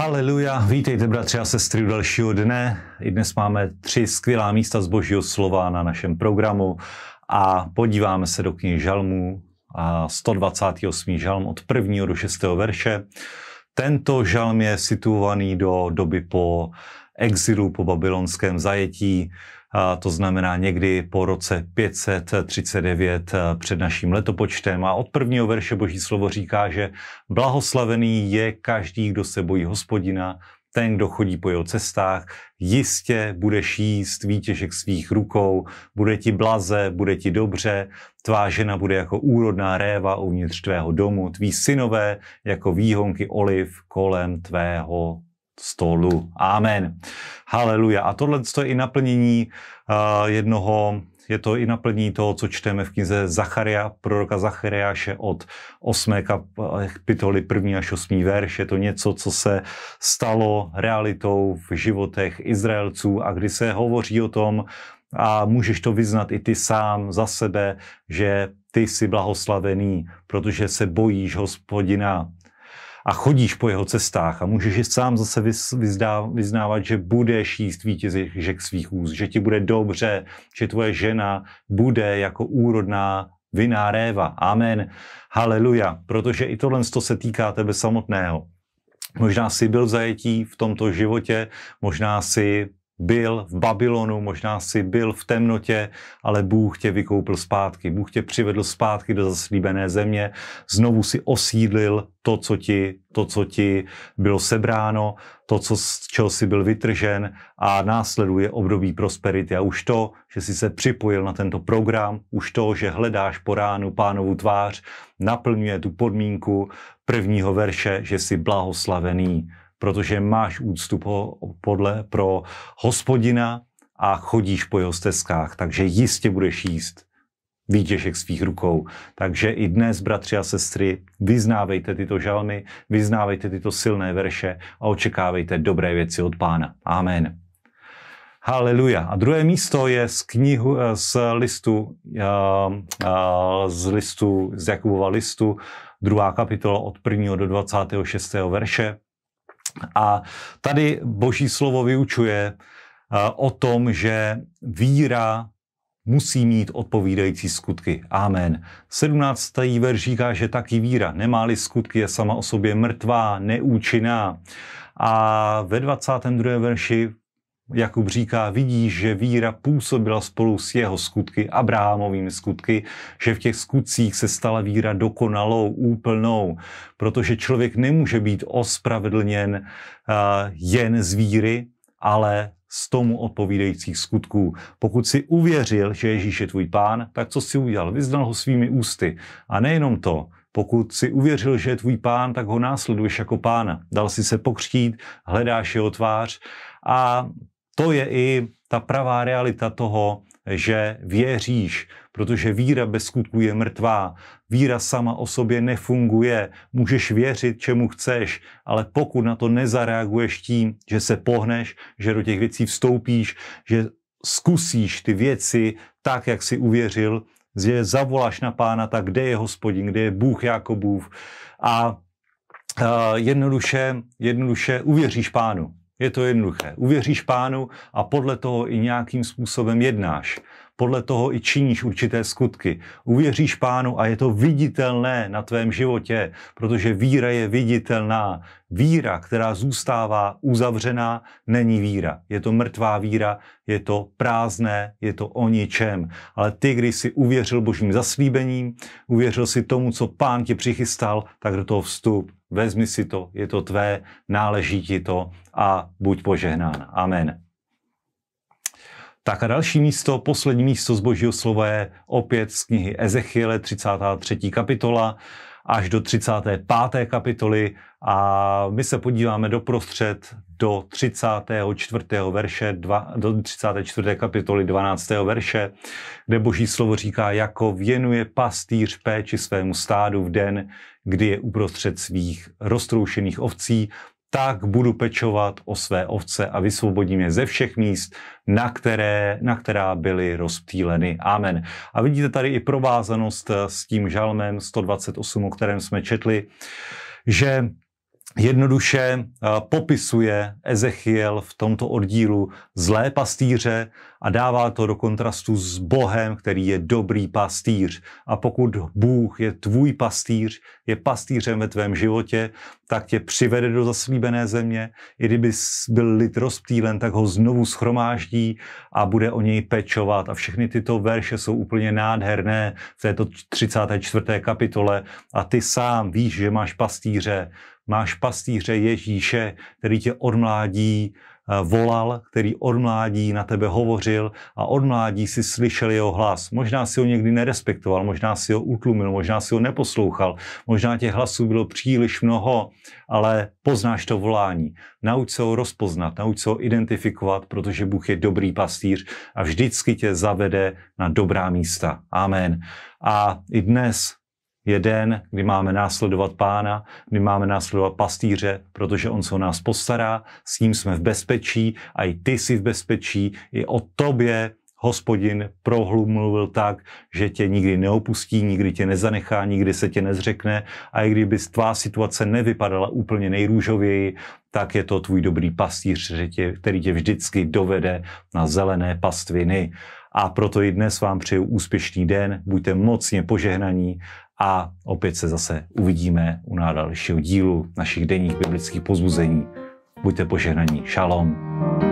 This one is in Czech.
Haleluja, vítejte bratři a sestry u dalšího dne. I dnes máme tři skvělá místa z božího slova na našem programu a podíváme se do knihy Žalmů, 128. žalm od 1. do 6. verše. Tento žalm je situovaný do doby po exilu, po babylonském zajetí, a to znamená někdy po roce 539 eh, před naším letopočtem. A od prvního verše Boží slovo říká, že blahoslavený je každý, kdo se bojí hospodina, ten, kdo chodí po jeho cestách, jistě budeš jíst výtěžek svých rukou, bude ti blaze, bude ti dobře, tvá žena bude jako úrodná réva uvnitř tvého domu, tví synové jako výhonky oliv kolem tvého stolu. Amen. Haleluja. A tohle je i naplnění uh, jednoho je to i naplnění toho, co čteme v knize Zacharia, proroka Zachariáše od 8. kapitoly 1. až 8. verš. Je to něco, co se stalo realitou v životech Izraelců a kdy se hovoří o tom, a můžeš to vyznat i ty sám za sebe, že ty jsi blahoslavený, protože se bojíš hospodina a chodíš po jeho cestách a můžeš je sám zase vyznávat, že budeš jíst vítězek svých úst, že ti bude dobře, že tvoje žena bude jako úrodná viná réva. Amen. Haleluja. Protože i tohle se týká tebe samotného. Možná jsi byl v zajetí v tomto životě, možná si byl v Babylonu, možná si byl v temnotě, ale Bůh tě vykoupil zpátky. Bůh tě přivedl zpátky do zaslíbené země, znovu si osídlil to, co ti, to, co ti bylo sebráno, to, co, z čeho jsi byl vytržen a následuje období prosperity. A už to, že jsi se připojil na tento program, už to, že hledáš po ránu pánovu tvář, naplňuje tu podmínku prvního verše, že jsi blahoslavený protože máš úctu po, podle, pro hospodina a chodíš po jeho stezkách, takže jistě budeš jíst výtěžek svých rukou. Takže i dnes, bratři a sestry, vyznávejte tyto žalmy, vyznávejte tyto silné verše a očekávejte dobré věci od pána. Amen. Haleluja. A druhé místo je z knihu, z listu, z listu, z Jakubova listu, druhá kapitola od 1. do 26. verše. A tady Boží slovo vyučuje eh, o tom, že víra musí mít odpovídající skutky. Amen. 17. verš říká, že taky víra, nemá-li skutky, je sama o sobě mrtvá, neúčinná. A ve 22. verši Jakub říká, vidíš, že víra působila spolu s jeho skutky, Abrahamovými skutky, že v těch skutcích se stala víra dokonalou, úplnou, protože člověk nemůže být ospravedlněn uh, jen z víry, ale z tomu odpovídajících skutků. Pokud si uvěřil, že Ježíš je tvůj pán, tak co si udělal? Vyznal ho svými ústy. A nejenom to, pokud si uvěřil, že je tvůj pán, tak ho následuješ jako pána. Dal si se pokřtít, hledáš jeho tvář a to je i ta pravá realita toho, že věříš, protože víra bez skutku je mrtvá. Víra sama o sobě nefunguje. Můžeš věřit, čemu chceš, ale pokud na to nezareaguješ tím, že se pohneš, že do těch věcí vstoupíš, že zkusíš ty věci tak, jak si uvěřil, že zavoláš na pána, tak kde je hospodin, kde je Bůh Jakobův a uh, jednoduše, jednoduše uvěříš pánu. Je to jednoduché. Uvěříš pánu a podle toho i nějakým způsobem jednáš. Podle toho i činíš určité skutky. Uvěříš pánu a je to viditelné na tvém životě, protože víra je viditelná. Víra, která zůstává uzavřená, není víra. Je to mrtvá víra, je to prázdné, je to o ničem. Ale ty, když jsi uvěřil božím zaslíbením, uvěřil si tomu, co pán ti přichystal, tak do toho vstup vezmi si to, je to tvé, náleží ti to a buď požehnán. Amen. Tak a další místo, poslední místo z božího slova je opět z knihy Ezechiele, 33. kapitola až do 35. kapitoly a my se podíváme doprostřed do 34. verše, dva, do 34. kapitoly 12. verše, kde boží slovo říká, jako věnuje pastýř péči svému stádu v den, kdy je uprostřed svých roztroušených ovcí, tak budu pečovat o své ovce a vysvobodím je ze všech míst, na, které, na která byly rozptýleny. Amen. A vidíte tady i provázanost s tím žalmem 128, o kterém jsme četli, že jednoduše eh, popisuje Ezechiel v tomto oddílu zlé pastýře a dává to do kontrastu s Bohem, který je dobrý pastýř. A pokud Bůh je tvůj pastýř, je pastýřem ve tvém životě, tak tě přivede do zaslíbené země. I kdyby byl lid rozptýlen, tak ho znovu schromáždí a bude o něj pečovat. A všechny tyto verše jsou úplně nádherné v této 34. kapitole. A ty sám víš, že máš pastýře, máš pastýře Ježíše, který tě od mládí eh, volal, který od mládí na tebe hovořil a od mládí si slyšel jeho hlas. Možná si ho někdy nerespektoval, možná si ho utlumil, možná si ho neposlouchal, možná těch hlasů bylo příliš mnoho, ale poznáš to volání. Nauč se ho rozpoznat, nauč se ho identifikovat, protože Bůh je dobrý pastýř a vždycky tě zavede na dobrá místa. Amen. A i dnes je den, kdy máme následovat pána, kdy máme následovat pastýře, protože on se o nás postará, s ním jsme v bezpečí a i ty jsi v bezpečí, i o tobě hospodin prohlumluvil tak, že tě nikdy neopustí, nikdy tě nezanechá, nikdy se tě nezřekne. A i kdyby tvá situace nevypadala úplně nejrůžověji, tak je to tvůj dobrý pastýř, který tě vždycky dovede na zelené pastviny. A proto i dnes vám přeju úspěšný den, buďte mocně požehnaní a opět se zase uvidíme u dalšího dílu našich denních biblických pozbuzení. Buďte požehnaní. Shalom.